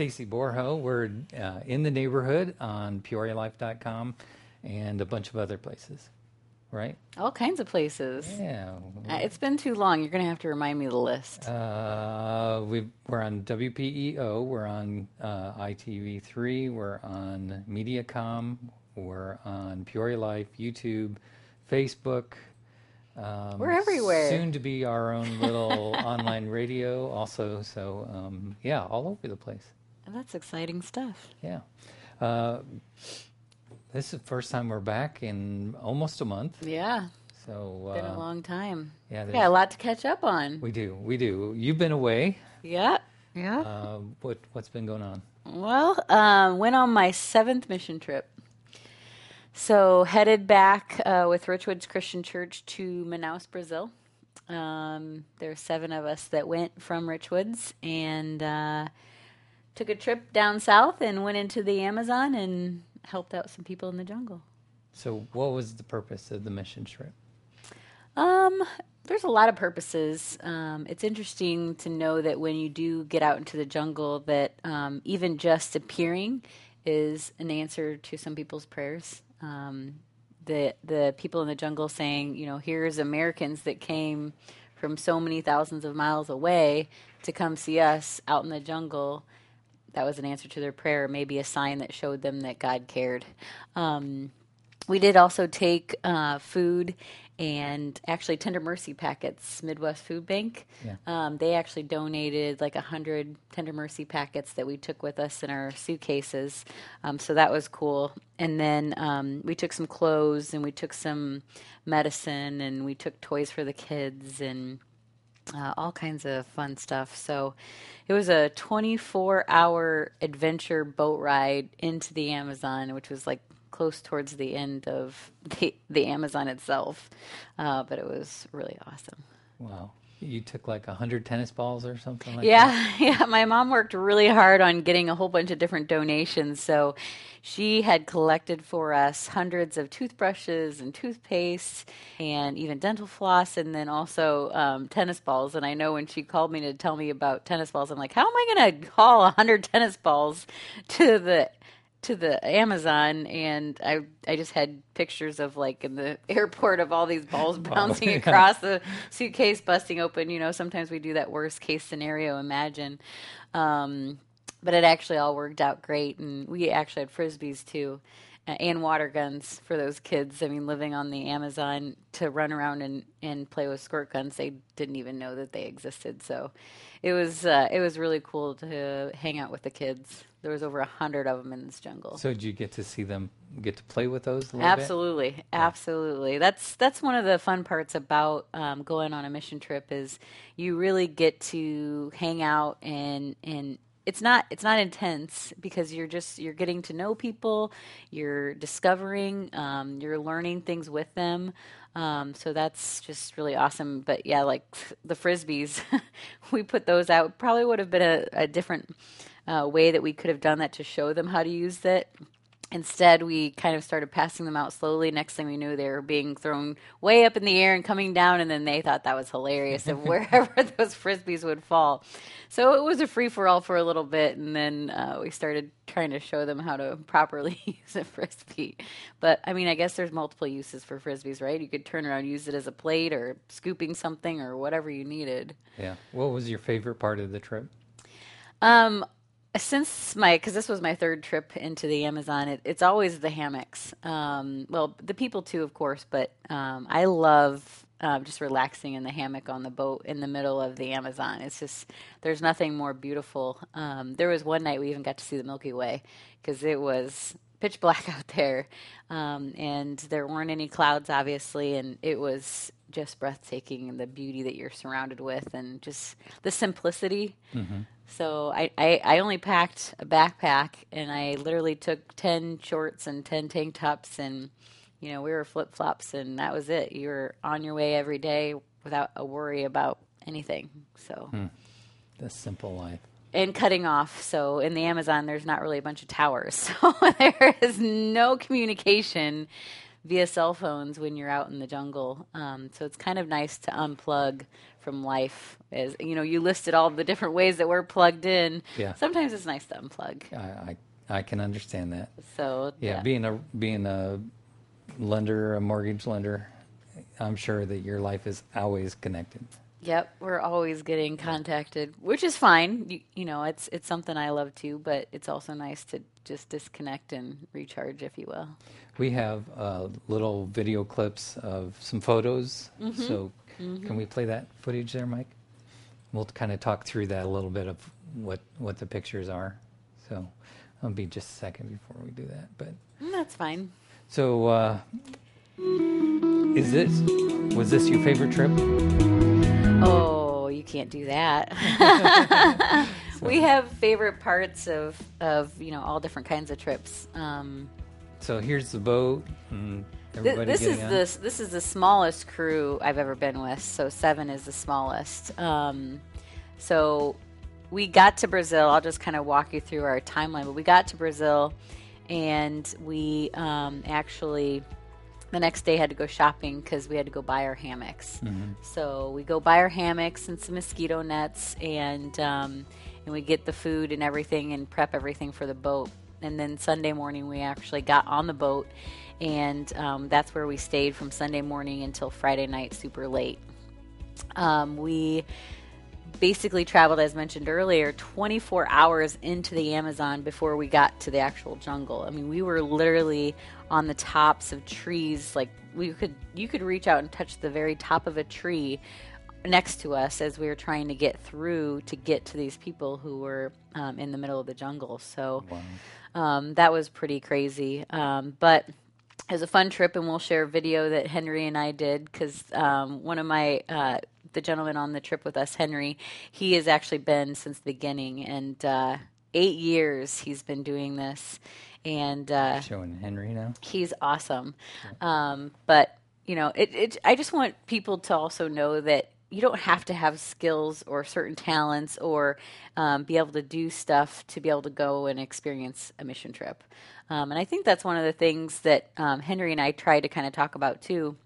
Stacy Borho. We're uh, in the neighborhood on PeoriaLife.com and a bunch of other places, right? All kinds of places. Yeah. Uh, it's been too long. You're going to have to remind me of the list. Uh, we we're on WPEO. We're on uh, ITV3. We're on MediaCom. We're on Peoria Life, YouTube, Facebook. Um, We're everywhere. Soon to be our own little online radio, also. So um, yeah, all over the place. That's exciting stuff. Yeah. Uh, this is the first time we're back in almost a month. Yeah, So been uh, a long time. yeah, yeah, a lot to catch up on. we do, we do. You've been away. Yeah, yeah. Uh, what what's been going on? Well, um, went on my seventh mission trip. So headed back uh, with Richwoods Christian Church to Manaus, Brazil. Um, there were seven of us that went from Richwoods and uh, took a trip down south and went into the Amazon and helped out some people in the jungle. So, what was the purpose of the mission trip? Um, there's a lot of purposes. Um, it's interesting to know that when you do get out into the jungle, that um, even just appearing is an answer to some people's prayers. Um, the the people in the jungle saying, you know, here's Americans that came from so many thousands of miles away to come see us out in the jungle. That was an answer to their prayer, maybe a sign that showed them that God cared. Um, we did also take uh, food and actually Tender Mercy packets, Midwest Food Bank. Yeah. Um, they actually donated like a hundred Tender Mercy packets that we took with us in our suitcases. Um, so that was cool. And then um, we took some clothes and we took some medicine and we took toys for the kids and uh, all kinds of fun stuff. So it was a 24 hour adventure boat ride into the Amazon, which was like close towards the end of the, the Amazon itself. Uh, but it was really awesome. Wow, you took like a hundred tennis balls or something like that. Yeah, yeah. My mom worked really hard on getting a whole bunch of different donations. So she had collected for us hundreds of toothbrushes and toothpaste and even dental floss and then also um, tennis balls. And I know when she called me to tell me about tennis balls, I'm like, how am I going to haul a hundred tennis balls to the to the Amazon and I I just had pictures of like in the airport of all these balls bouncing yeah. across the suitcase busting open. You know, sometimes we do that worst case scenario imagine. Um, but it actually all worked out great and we actually had frisbees too. And water guns for those kids. I mean, living on the Amazon to run around and, and play with squirt guns, they didn't even know that they existed. So, it was uh, it was really cool to hang out with the kids. There was over a hundred of them in this jungle. So, did you get to see them get to play with those a little bit? Absolutely, absolutely. That's that's one of the fun parts about um, going on a mission trip is you really get to hang out and and it's not it's not intense because you're just you're getting to know people, you're discovering, um, you're learning things with them. Um, so that's just really awesome. But yeah, like the frisbees, we put those out. Probably would have been a, a different uh, way that we could have done that to show them how to use it. Instead, we kind of started passing them out slowly. Next thing we knew, they were being thrown way up in the air and coming down, and then they thought that was hilarious of wherever those frisbees would fall. So it was a free for all for a little bit, and then uh, we started trying to show them how to properly use a frisbee. But I mean, I guess there's multiple uses for frisbees, right? You could turn around, use it as a plate, or scooping something, or whatever you needed. Yeah. What was your favorite part of the trip? Um, since my because this was my third trip into the Amazon, it, it's always the hammocks. Um, well, the people too, of course, but um, I love uh, just relaxing in the hammock on the boat in the middle of the Amazon. It's just there's nothing more beautiful. Um, there was one night we even got to see the Milky Way because it was pitch black out there, um, and there weren't any clouds, obviously, and it was just breathtaking and the beauty that you're surrounded with, and just the simplicity. Mm-hmm. So I, I, I only packed a backpack and I literally took 10 shorts and 10 tank tops and, you know, we were flip flops and that was it. You were on your way every day without a worry about anything. So, hmm. The simple life. and cutting off. So in the Amazon, there's not really a bunch of towers. So there is no communication via cell phones when you're out in the jungle. Um, so it's kind of nice to unplug from life. As you know, you listed all the different ways that we're plugged in. Yeah. Sometimes it's nice to unplug. I, I, I can understand that. So Yeah, being a being a lender, a mortgage lender, I'm sure that your life is always connected. Yep, we're always getting contacted, which is fine. You, you know, it's it's something I love too, but it's also nice to just disconnect and recharge, if you will. We have uh, little video clips of some photos. So, can we play that footage there, Mike? We'll kind of talk through that a little bit of what what the pictures are. So, it'll be just a second before we do that. But Mm, That's fine. so, uh, is this was this your favorite trip? Oh, you can't do that. we have favorite parts of of you know all different kinds of trips. Um, So here's the boat. And Th- everybody this is on. the this is the smallest crew I've ever been with. So seven is the smallest. Um, so we got to Brazil. I'll just kind of walk you through our timeline. But we got to Brazil, and we um, actually the next day had to go shopping because we had to go buy our hammocks. Mm-hmm. So we go buy our hammocks and some mosquito nets, and um, and we get the food and everything and prep everything for the boat. And then Sunday morning we actually got on the boat, and um, that's where we stayed from Sunday morning until Friday night, super late. Um, we basically traveled, as mentioned earlier, 24 hours into the Amazon before we got to the actual jungle. I mean, we were literally on the tops of trees. Like we could, you could reach out and touch the very top of a tree next to us as we were trying to get through to get to these people who were um, in the middle of the jungle. So um, that was pretty crazy. Um, but it was a fun trip, and we'll share a video that Henry and I did because um, one of my uh, the gentleman on the trip with us, Henry, he has actually been since the beginning, and uh, eight years he's been doing this, and uh, showing Henry now. he's awesome. Um, but you know, it, it. I just want people to also know that you don't have to have skills or certain talents or um, be able to do stuff to be able to go and experience a mission trip. Um, and I think that's one of the things that um, Henry and I try to kind of talk about too.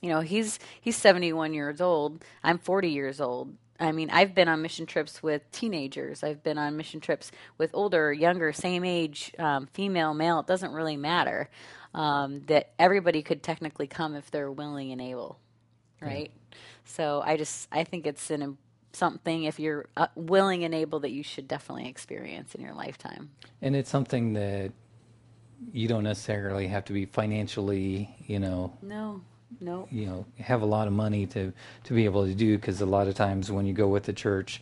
You know, he's he's 71 years old. I'm 40 years old. I mean, I've been on mission trips with teenagers. I've been on mission trips with older, younger, same age, um, female, male. It doesn't really matter. Um, that everybody could technically come if they're willing and able, right? So I just I think it's an something if you're uh, willing and able that you should definitely experience in your lifetime. And it's something that you don't necessarily have to be financially, you know, No, no. you know, have a lot of money to to be able to do because a lot of times when you go with the church,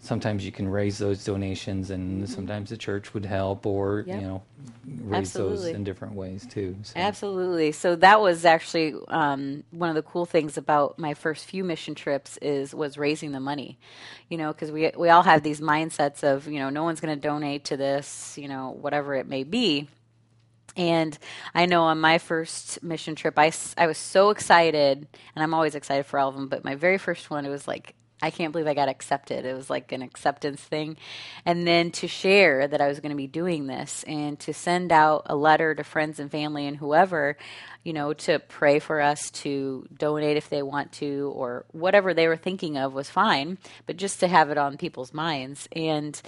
sometimes you can raise those donations and sometimes the church would help or, Mm-hmm. Yep. you know, raise those in different ways too. So. Absolutely. So that was actually um, one of the cool things about my first few mission trips is was raising the money. You know, because we we all have these mindsets of you know no one's going to donate to this, you know, whatever it may be. And I know on my first mission trip, I, I was so excited, and I'm always excited for all of them, but my very first one, it was like, I can't believe I got accepted. It was like an acceptance thing. And then to share that I was going to be doing this and to send out a letter to friends and family and whoever, you know, to pray for us to donate if they want to or whatever they were thinking of was fine, but just to have it on people's minds. And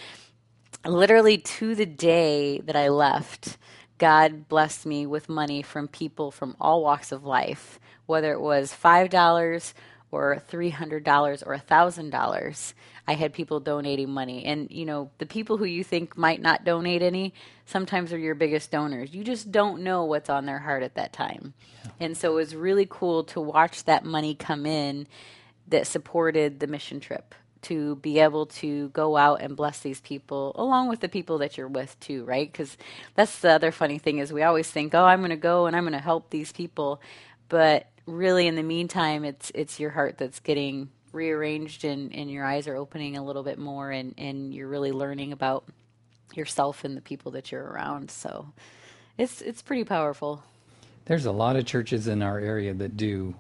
literally to the day that I left, God blessed me with money from people from all walks of life, whether it was $5 or $300 or $1,000. I had people donating money. And, you know, the people who you think might not donate any sometimes are your biggest donors. You just don't know what's on their heart at that time. And so it was really cool to watch that money come in that supported the mission trip to be able to go out and bless these people along with the people that you're with too right? Because that's the other funny thing is we always think oh i'm going to go and i'm going to help these people. But really in the meantime it's it's your heart that's getting rearranged and, and your eyes are opening a little bit more and, and you're really learning about yourself and the people that you're around. So it's it's pretty powerful. There's a lot of churches in our area that do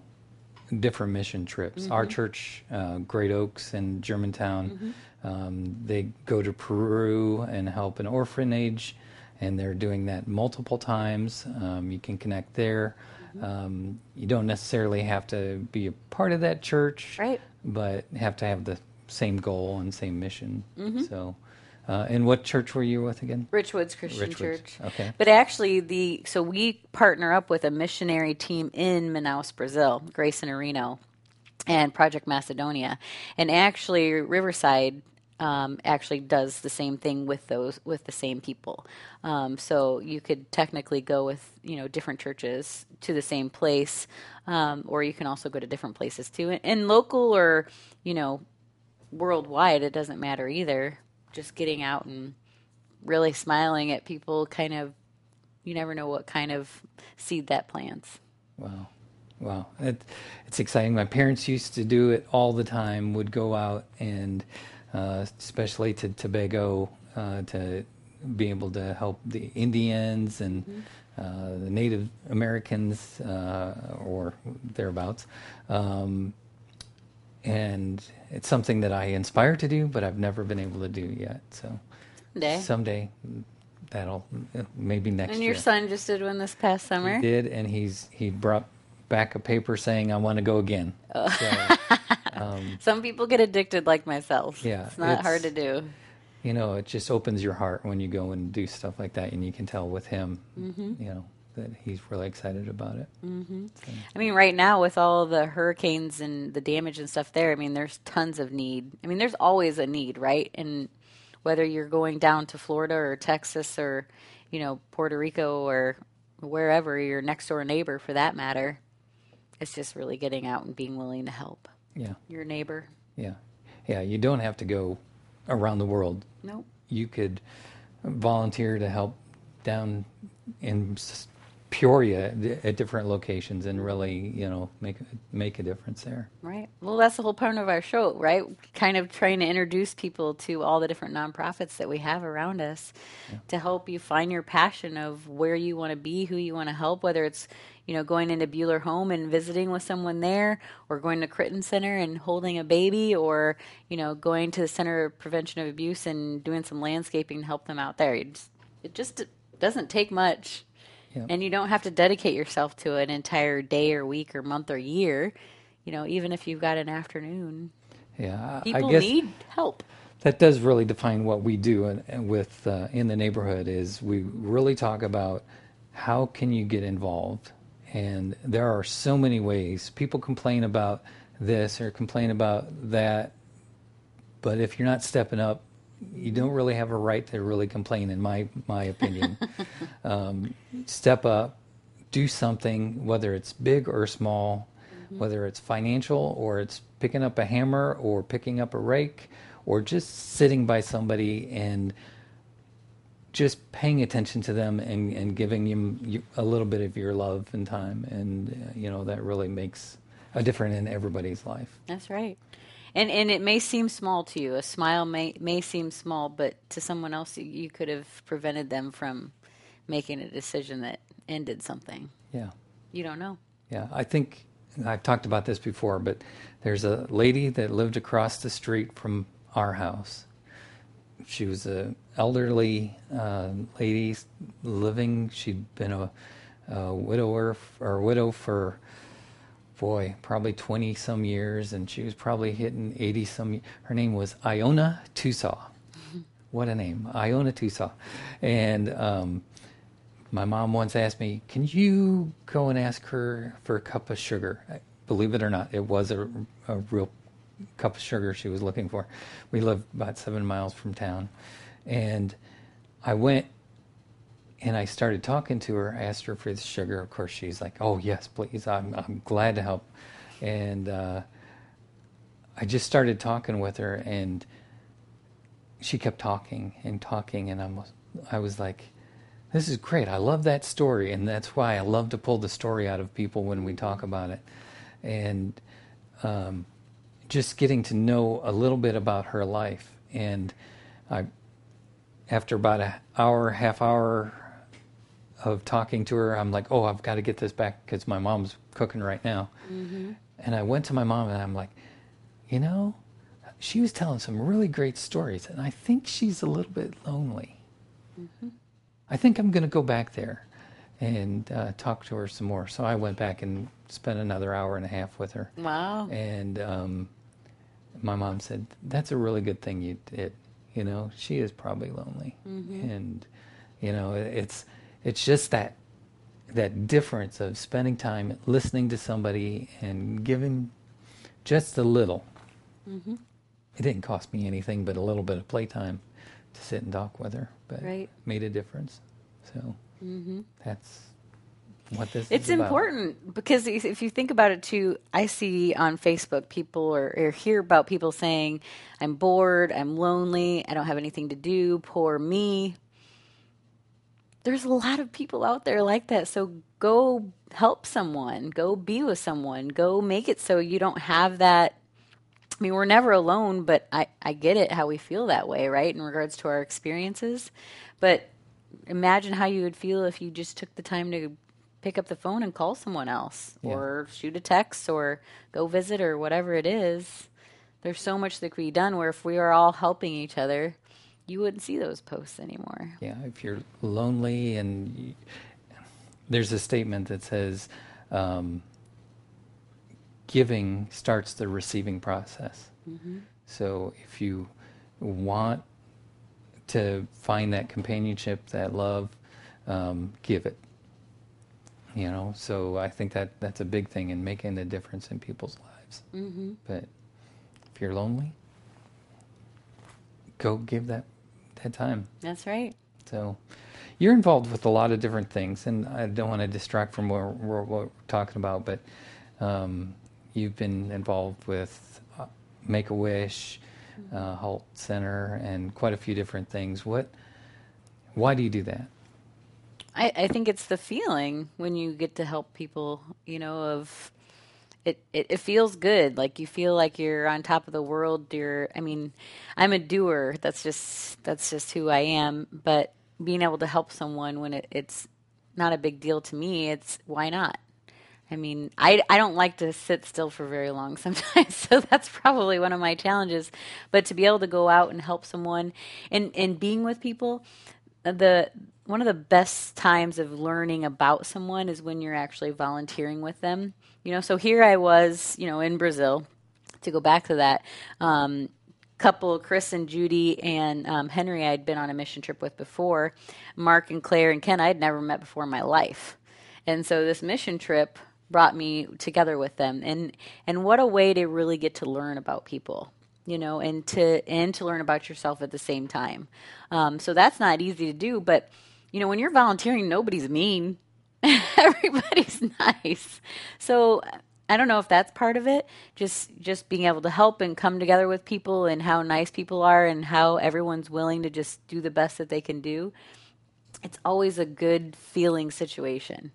different mission trips. Mm-hmm. Our church, uh, Great Oaks in Germantown, Mm-hmm. um, they go to Peru and help an orphanage. and they're doing that multiple times. Um, you can connect there. Um, you don't necessarily have to be a part of that church, Right. but have to have the same goal and same mission. Mm-hmm. So, uh, and what church were you with again? Richwoods Christian Richwoods, Church. okay. But actually, the so we partner up with a missionary team in Manaus, Brazil, Grace and Reno, and Project Macedonia, and actually Riverside. Um, actually does the same thing with those with the same people um, so you could technically go with you know different churches to the same place um, or you can also go to different places too and, and local or you know worldwide it doesn't matter either just getting out and really smiling at people kind of you never know what kind of seed that plants Wow. Wow. It, it's exciting. My parents used to do it all the time, would go out and, uh, especially to Tobago, uh, to be able to help the Indians and uh, the Native Americans uh, or thereabouts. Um, and it's something that I inspire to do, but I've never been able to do yet. So Someday. someday that'll maybe next and year. your son just did one this past summer He did, and he's he brought back a paper saying, "I want to go again." Oh. So, some people get addicted like myself Yeah, it's not hard to do you know, it just opens your heart when you go and do stuff like that, and you can tell with him, Mm-hmm. you know, that he's really excited about it. Mm-hmm. I mean, right now with all the hurricanes and the damage and stuff there, I mean, there's tons of need. I mean, there's always a need, right? And whether you're going down to Florida or Texas or, you know, Puerto Rico or wherever, your next door neighbor for that matter, it's just really getting out and being willing to help Yeah, your neighbor. yeah, yeah. You don't have to go around the world. Nope. You could volunteer to help down in Peoria at different locations and really, you know, make make a difference there. Right. Well, that's the whole point of our show, right? Kind of trying to introduce people to all the different nonprofits that we have around us to help you find your passion of where you want to be, who you want to help, whether it's, you know, going into Buehler Home and visiting with someone there, or going to Crittenton Center and holding a baby, or, you know, going to the Center of Prevention of Abuse and doing some landscaping to help them out there. It just, it just doesn't take much. Yep. And you don't have to dedicate yourself to an entire day or week or month or year. You know, even if you've got an afternoon, Yeah, people need help. that does really define what we do and, and with uh, in the neighborhood is we really talk about how can you get involved and there are so many ways people complain about this or complain about that but if you're not stepping up you don't really have a right to really complain in my my opinion. Um, step up do something whether it's big or small whether it's financial or it's picking up a hammer or picking up a rake or just sitting by somebody and just paying attention to them and, and giving them a little bit of your love and time. And uh, you know that really makes a difference in everybody's life. That's right. And and it may seem small to you. A smile may may seem small, but to someone else, you, could have prevented them from making a decision that ended something. yeah You don't know. Yeah, I think I've talked about this before, but there's a lady that lived across the street from our house. She was a elderly uh, lady living. She'd been a, a widower f- or widow for boy, probably 20 some years, and she was probably hitting 80 some. Her name was Iona Tusaw. What a name, Iona Tusaw. And um, my mom once asked me, "Can you go and ask her for a cup of sugar?" Believe it or not, it was a, a real cup of sugar she was looking for. We lived about seven miles from town, and I went and I started talking to her. I asked her for the sugar. Of course, she's like, "Oh yes, please. I'm I'm glad to help." And uh, I just started talking with her, and she kept talking and talking, and I was I was like, "This is great. I love that story, and that's why I love to pull the story out of people when we talk about it." And um, just getting to know a little bit about her life, and I after about an hour, half hour of talking to her, I'm like, oh, I've got to get this back because my mom's cooking right now. And I went to my mom and I'm like, you know, she was telling some really great stories, and I think she's a little bit lonely. I think I'm going to go back there and uh, talk to her some more. So I went back and spent another hour and a half with her. Wow. And um, my mom said, "That's a really good thing you did." You know, she is probably lonely, Mm-hmm. and you know, it's it's just that that difference of spending time listening to somebody and giving just a little. Mm-hmm. It didn't cost me anything but a little bit of playtime to sit and talk with her, but Right. made a difference. So Mm-hmm. that's what this It's is about. important because if if you think about it too, I see on Facebook people or, or hear about people saying, I'm bored, I'm lonely, I don't have anything to do, poor me. There's a lot of people out there like that. So go help someone, go be with someone, go make it so you don't have that. I mean, we're never alone, but I, I get it how we feel that way, right? In regards to our experiences. But imagine how you would feel if you just took the time to pick up the phone and call someone else Yeah. or shoot a text or go visit or whatever it is. There's so much that could be done where if we are all helping each other, you wouldn't see those posts anymore. Yeah, if you're lonely and you, there's a statement that says um, giving starts the receiving process. So if you want to find that companionship, that love, um, give it. You know, so I think that that's a big thing in making a difference in people's lives. Mm-hmm. But if you're lonely, go give that that time. That's right. So you're involved with a lot of different things, and I don't want to distract from what we're, what we're talking about, but um, you've been involved with uh, Make a Wish, uh, Hult Center, and quite a few different things. What? Why do you do that? I, I think it's the feeling when you get to help people, you know, of it, it, it feels good. Like you feel like you're on top of the world. You're, I mean, I'm a doer. That's just, that's just who I am. But being able to help someone when it, it's not a big deal to me, it's why not? I mean, I, I don't like to sit still for very long sometimes, so that's probably one of my challenges. But to be able to go out and help someone and, and being with people, the one of the best times of learning about someone is when you're actually volunteering with them. You know, so here I was, you know, in Brazil. To go back to that, um, couple, Chris and Judy and um, Henry, I'd been on a mission trip with before. Mark and Claire and Ken, I had never met before in my life, and so this mission trip brought me together with them. And and what a way to really get to learn about people you know, and to and to learn about yourself at the same time. Um, so that's not easy to do, but you know, when you're volunteering, nobody's mean. Everybody's nice. So I don't know if that's part of it. Just just being able to help and come together with people and how nice people are and how everyone's willing to just do the best that they can do. It's always a good feeling situation.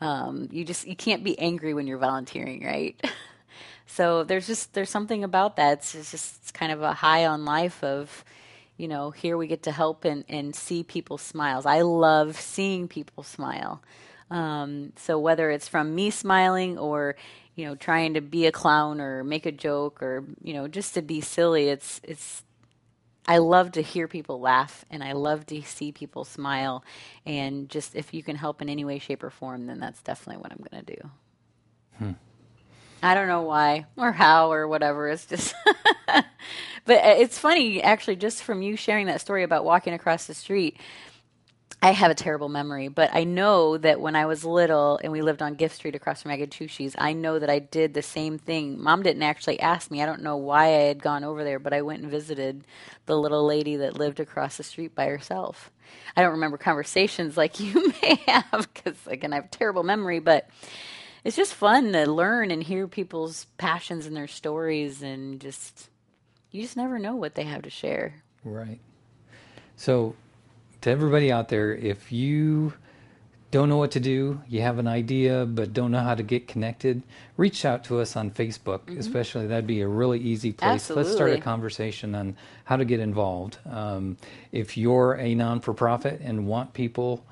Um, you just you can't be angry when you're volunteering, right? So there's just there's something about that. It's, just it's kind of a high on life of, you know, here we get to help and, and see people's smiles. I love seeing people smile. Um, so whether it's from me smiling or, you know, trying to be a clown or make a joke or, you know, just to be silly, it's it's I love to hear people laugh and I love to see people smile. And just if you can help in any way, shape, or form, then that's definitely what I'm going to do. I don't know why or how or whatever. It's just, but uh, it's funny actually, just from you sharing that story about walking across the street. I have a terrible memory, but I know that when I was little and we lived on Gift Street across from Agatucci's, I know that I did the same thing. Mom didn't actually ask me. I don't know why I had gone over there, but I went and visited the little lady that lived across the street by herself. I don't remember conversations like you may have because, again, I have terrible memory, but it's just fun to learn and hear people's passions and their stories and just you just never know what they have to share Right. So, to everybody out there, if you don't know what to do, you have an idea but don't know how to get connected, reach out to us on Facebook, especially. That'd be a really easy place. Absolutely. Let's start a conversation on how to get involved. Um, if you're a non for profit and want people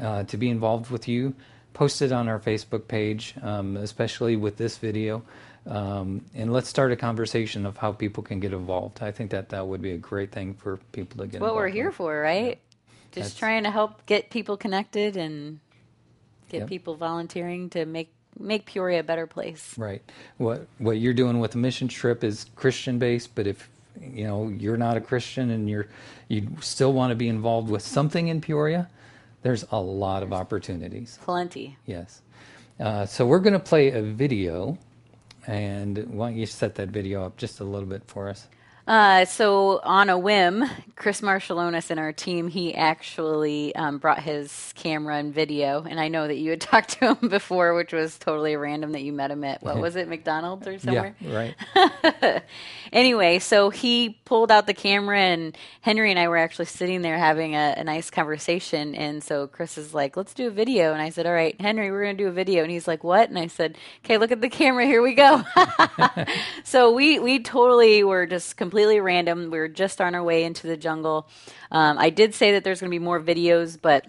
uh, to be involved with you, post it on our Facebook page, um, especially with this video. Um, and let's start a conversation of how people can get involved. I think that that would be a great thing for people to get what involved we're here with. for right That's- Just trying to help get people connected and get Yep. people volunteering to make make Peoria a better place. Right. What what you're doing with the mission trip is Christian based, but if you know you're not a Christian and you're you still want to be involved with something in Peoria, there's a lot of opportunities. Plenty. Yes. Uh, so we're going to play a video, and why don't you set that video up just a little bit for us? Uh, so on a whim, Chris Marshallonis and our team, he actually um, brought his camera and video, and I know that you had talked to him before, which was totally random that you met him at what was it, McDonald's or somewhere? Yeah. Right. anyway, so he pulled out the camera, and Henry and I were actually sitting there having a, a nice conversation. And so Chris is like, "Let's do a video," and I said, "All right, Henry, we're going to do a video." And he's like, "What?" And I said, "Okay, look at the camera. Here we go." so we we totally were just completely random. We were just on our way into the jungle. Um, I did say that there's going to be more videos, but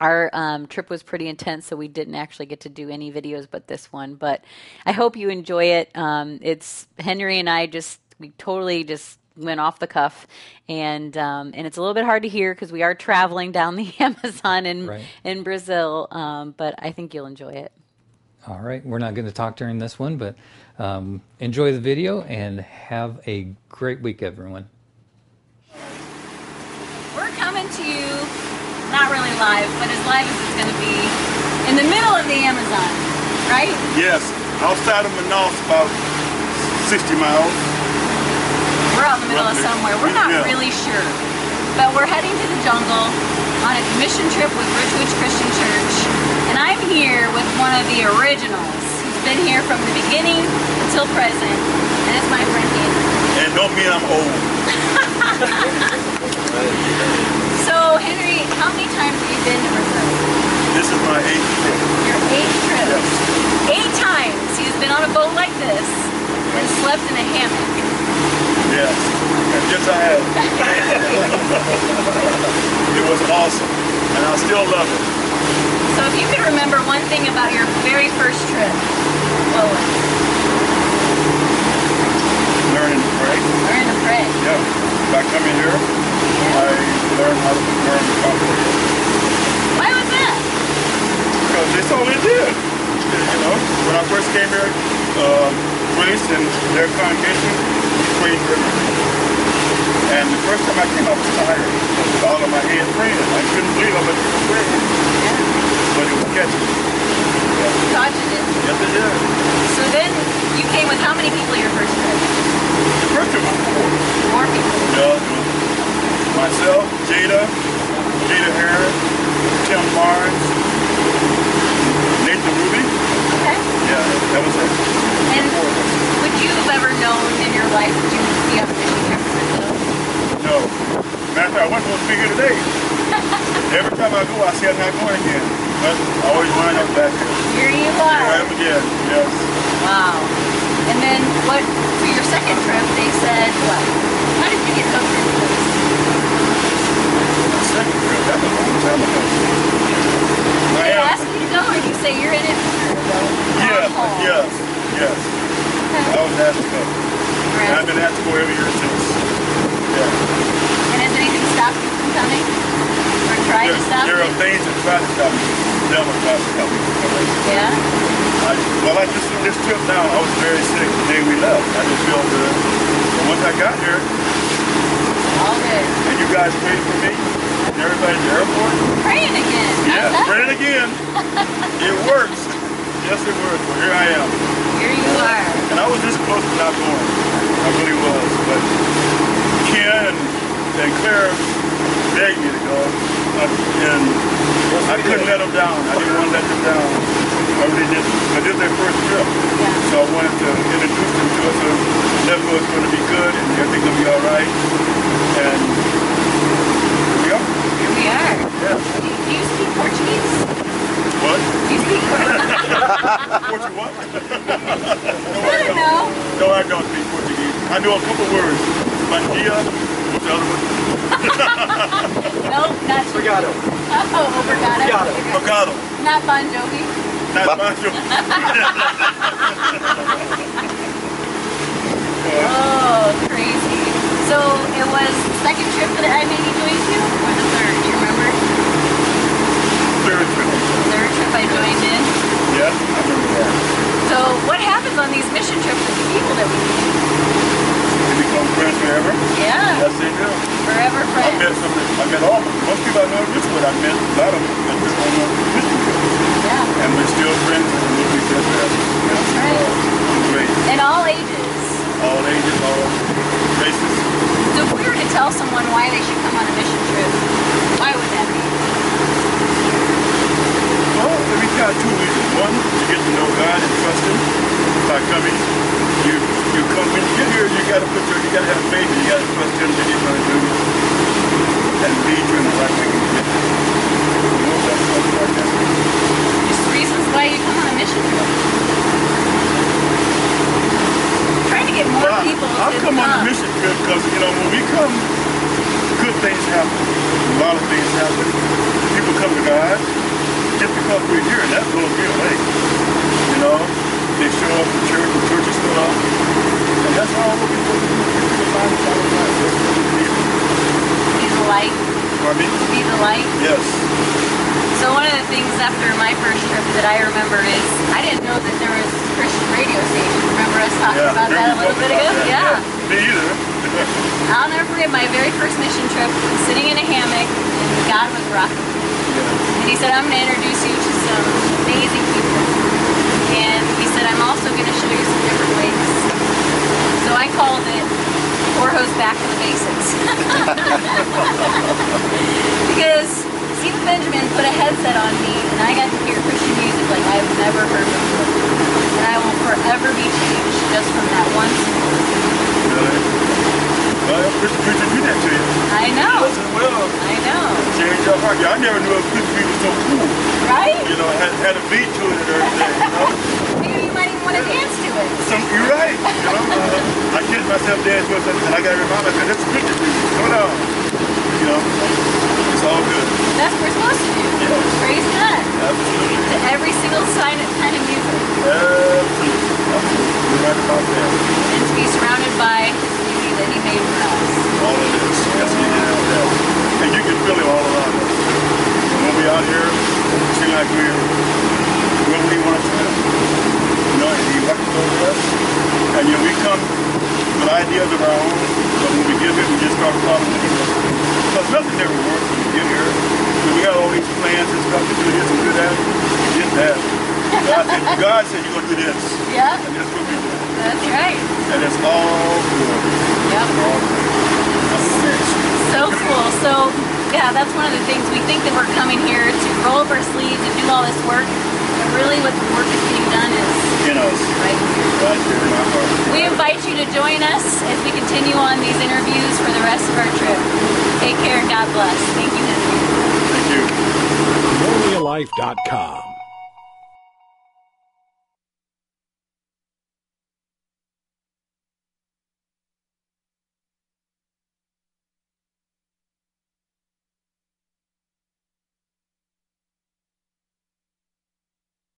our um, trip was pretty intense, so we didn't actually get to do any videos but this one. But I hope you enjoy it. Um, it's Henry and I just we totally just went off the cuff, and um, and it's a little bit hard to hear because we are traveling down the Amazon in Right. in Brazil. Um, but I think you'll enjoy it. All right. We're not going to talk during this one, but um, enjoy the video and have a great week, everyone. We're coming to you, not really live, but as live as it's going to be, in the middle of the Amazon, right? Yes, outside of Manaus, about 60 miles. We're out in the middle of somewhere. We're not Yeah. really sure. But we're heading to the jungle on a mission trip with Richwoods Christian Church. And I'm here with one of the originals who's been here from the beginning until present. And it's my friend Henry. And don't mean I'm old. So, Henry, how many times have you been to Brazil? This is my eighth trip. Your eighth trip. Yes. Eight times he's been on a boat like this and slept in a hammock. Yes. Yes, I have. it was awesome. And I still love it. So if you could remember one thing about your very first trip, what was it? Learning to pray. Learn to pray. Yeah. By coming here, I learned how to learn to comprehend. Why was that? Because that's all it did. You know, when I first came here, uh, Grace and their congregation prayed for me. And the first time I came, I was tired. With all of my head praying. I couldn't believe much people prayed. Yeah. But it was catching. You thought you did. Yes, it did. So then you came with how many people your first trip? The first time was four. Four people. Yeah, it was myself, Jada, Jada Harris, Tim Barnes, Nathan Ruby. Okay. Yeah, that was it. And Four of us. would you have ever known in your life that you would be a to Brazil? No. Matter of fact, I wasn't supposed to be here today. Every time I go, I say I'm not going again. But I always wind up back here. Here you Here I are. am again. Yes. Wow. And then what for your second trip they said what? How did you get hooked into this? Second trip. That's a long time ago. I They am. ask you to go or you say you're in it the Yes, yes, yes. I was asked to go. And I've been asked to go every year since. Yeah. And has anything stopped you from coming? Or tried There, to stop there you? are things that try to stop me. Devil tries to stop me. Yeah? I, well, I just this trip now, I was very sick the day we left. I just feel good. But once I got here, All good. and you guys prayed for me, and everybody at the airport, Praying again. yeah, How's that? pray it again. it works. Yes, it works. Well, here I am. Here you are. And I was this close to not going. I really was. But Ken and, and Claire begged me to go. Uh, and I couldn't let them down. I didn't want to let them down. I really didn't. But this is their first trip. So I wanted to introduce them to us. So let them know it's going to be good and everything's going to be all right. And here we are. Here we are. Yeah. Do you, do you speak Portuguese? What? Do you speak Portuguese? Portuguese What you want? I don't know. No, I don't speak Portuguese. I know a couple words. Bandia. What's the other one? Nope, not sure. Obrigado. Oh, obrigado. Obrigado. Bocado. Not Bon Jovi. Not Banjo. Oh, crazy. So it was the second trip that I maybe joined you, or the third? Do you remember? I met a lot of them at the, on the mission trip. Yeah. And we're still friends and we'll be just that. That's right. It's great. And all ages. All ages, all races. So if we were to tell someone why they should come on a mission trip, why would that be? Well, we got two reasons. One, to get to know God and trust Him by coming. You you come when you get here, you gotta put your you gotta have faith and you gotta trust Him that He's gonna do and lead you in the right way. You get there. You know, that's something like that. Just reasons why you come on a mission trip. Trying to get more Well, people I to come on a mission trip because you know when we come, good things happen. A lot of things happen. People come to God just because we're here, and that blows me away. You know, they show up to church, the church is still up, and that's all we're looking for. We're to find the. That's what we need. Be the light. Pardon me? Be the light. Yes. So one of the things after my first trip that I remember is I didn't know that there was Christian radio stations. Remember us talking Yeah. about that a little bit ago? That. Yeah. Me either. I'll never forget my very first mission trip, sitting in a hammock, and God was rocking. yeah. And he said, I'm going to introduce you to some amazing people. And he said, I'm also going to show you some different ways. So I called it Four Hose Back to the Basics. because Stephen Benjamin put a headset on me, and I got to hear Christian music like I've never heard before. And I will forever be changed just from that one single. Really? Well, Christian preacher do that to you. I know. Well, I know. change your heart. Yeah, I never knew a Christian preacher was so cool. Right? You know, had, had a beat to it and everything, you know? Maybe you might even want to dance to it. Some, you're right. You know, uh, I catch myself dance with it, and I got to remind myself, that's Christian music. Slow down. You know, it's all good. That's what we're supposed to do. Yes. Praise God. Absolutely. To every single sign of kind of music. Absolutely. Absolutely. You're right about that. And to be surrounded by that He made for us. All of this. Yes, he did. Yes. And you can feel it all around us. And when we out here, it seems like we're where we want to live. You know, and he watches over us. And you know, we come with ideas of our own, but when we get here, we just start following him. Because nothing ever works when we get here. So we got all these plans and stuff to do this and do that. Get that. God said, God said you're going to do this. Yeah, And that's what we do. That's right. And it's all good. Yep. All good. I'm finished. So cool. So, yeah, that's one of the things. We think that we're coming here to roll up our sleeves and do all this work. But really, what the work is being done is In us. right here. Right here in our heart. We invite you to join us as we continue on these interviews for the rest of our trip. Take care and God bless. Thank you, Henry. Thank you. PeoriaLife.com.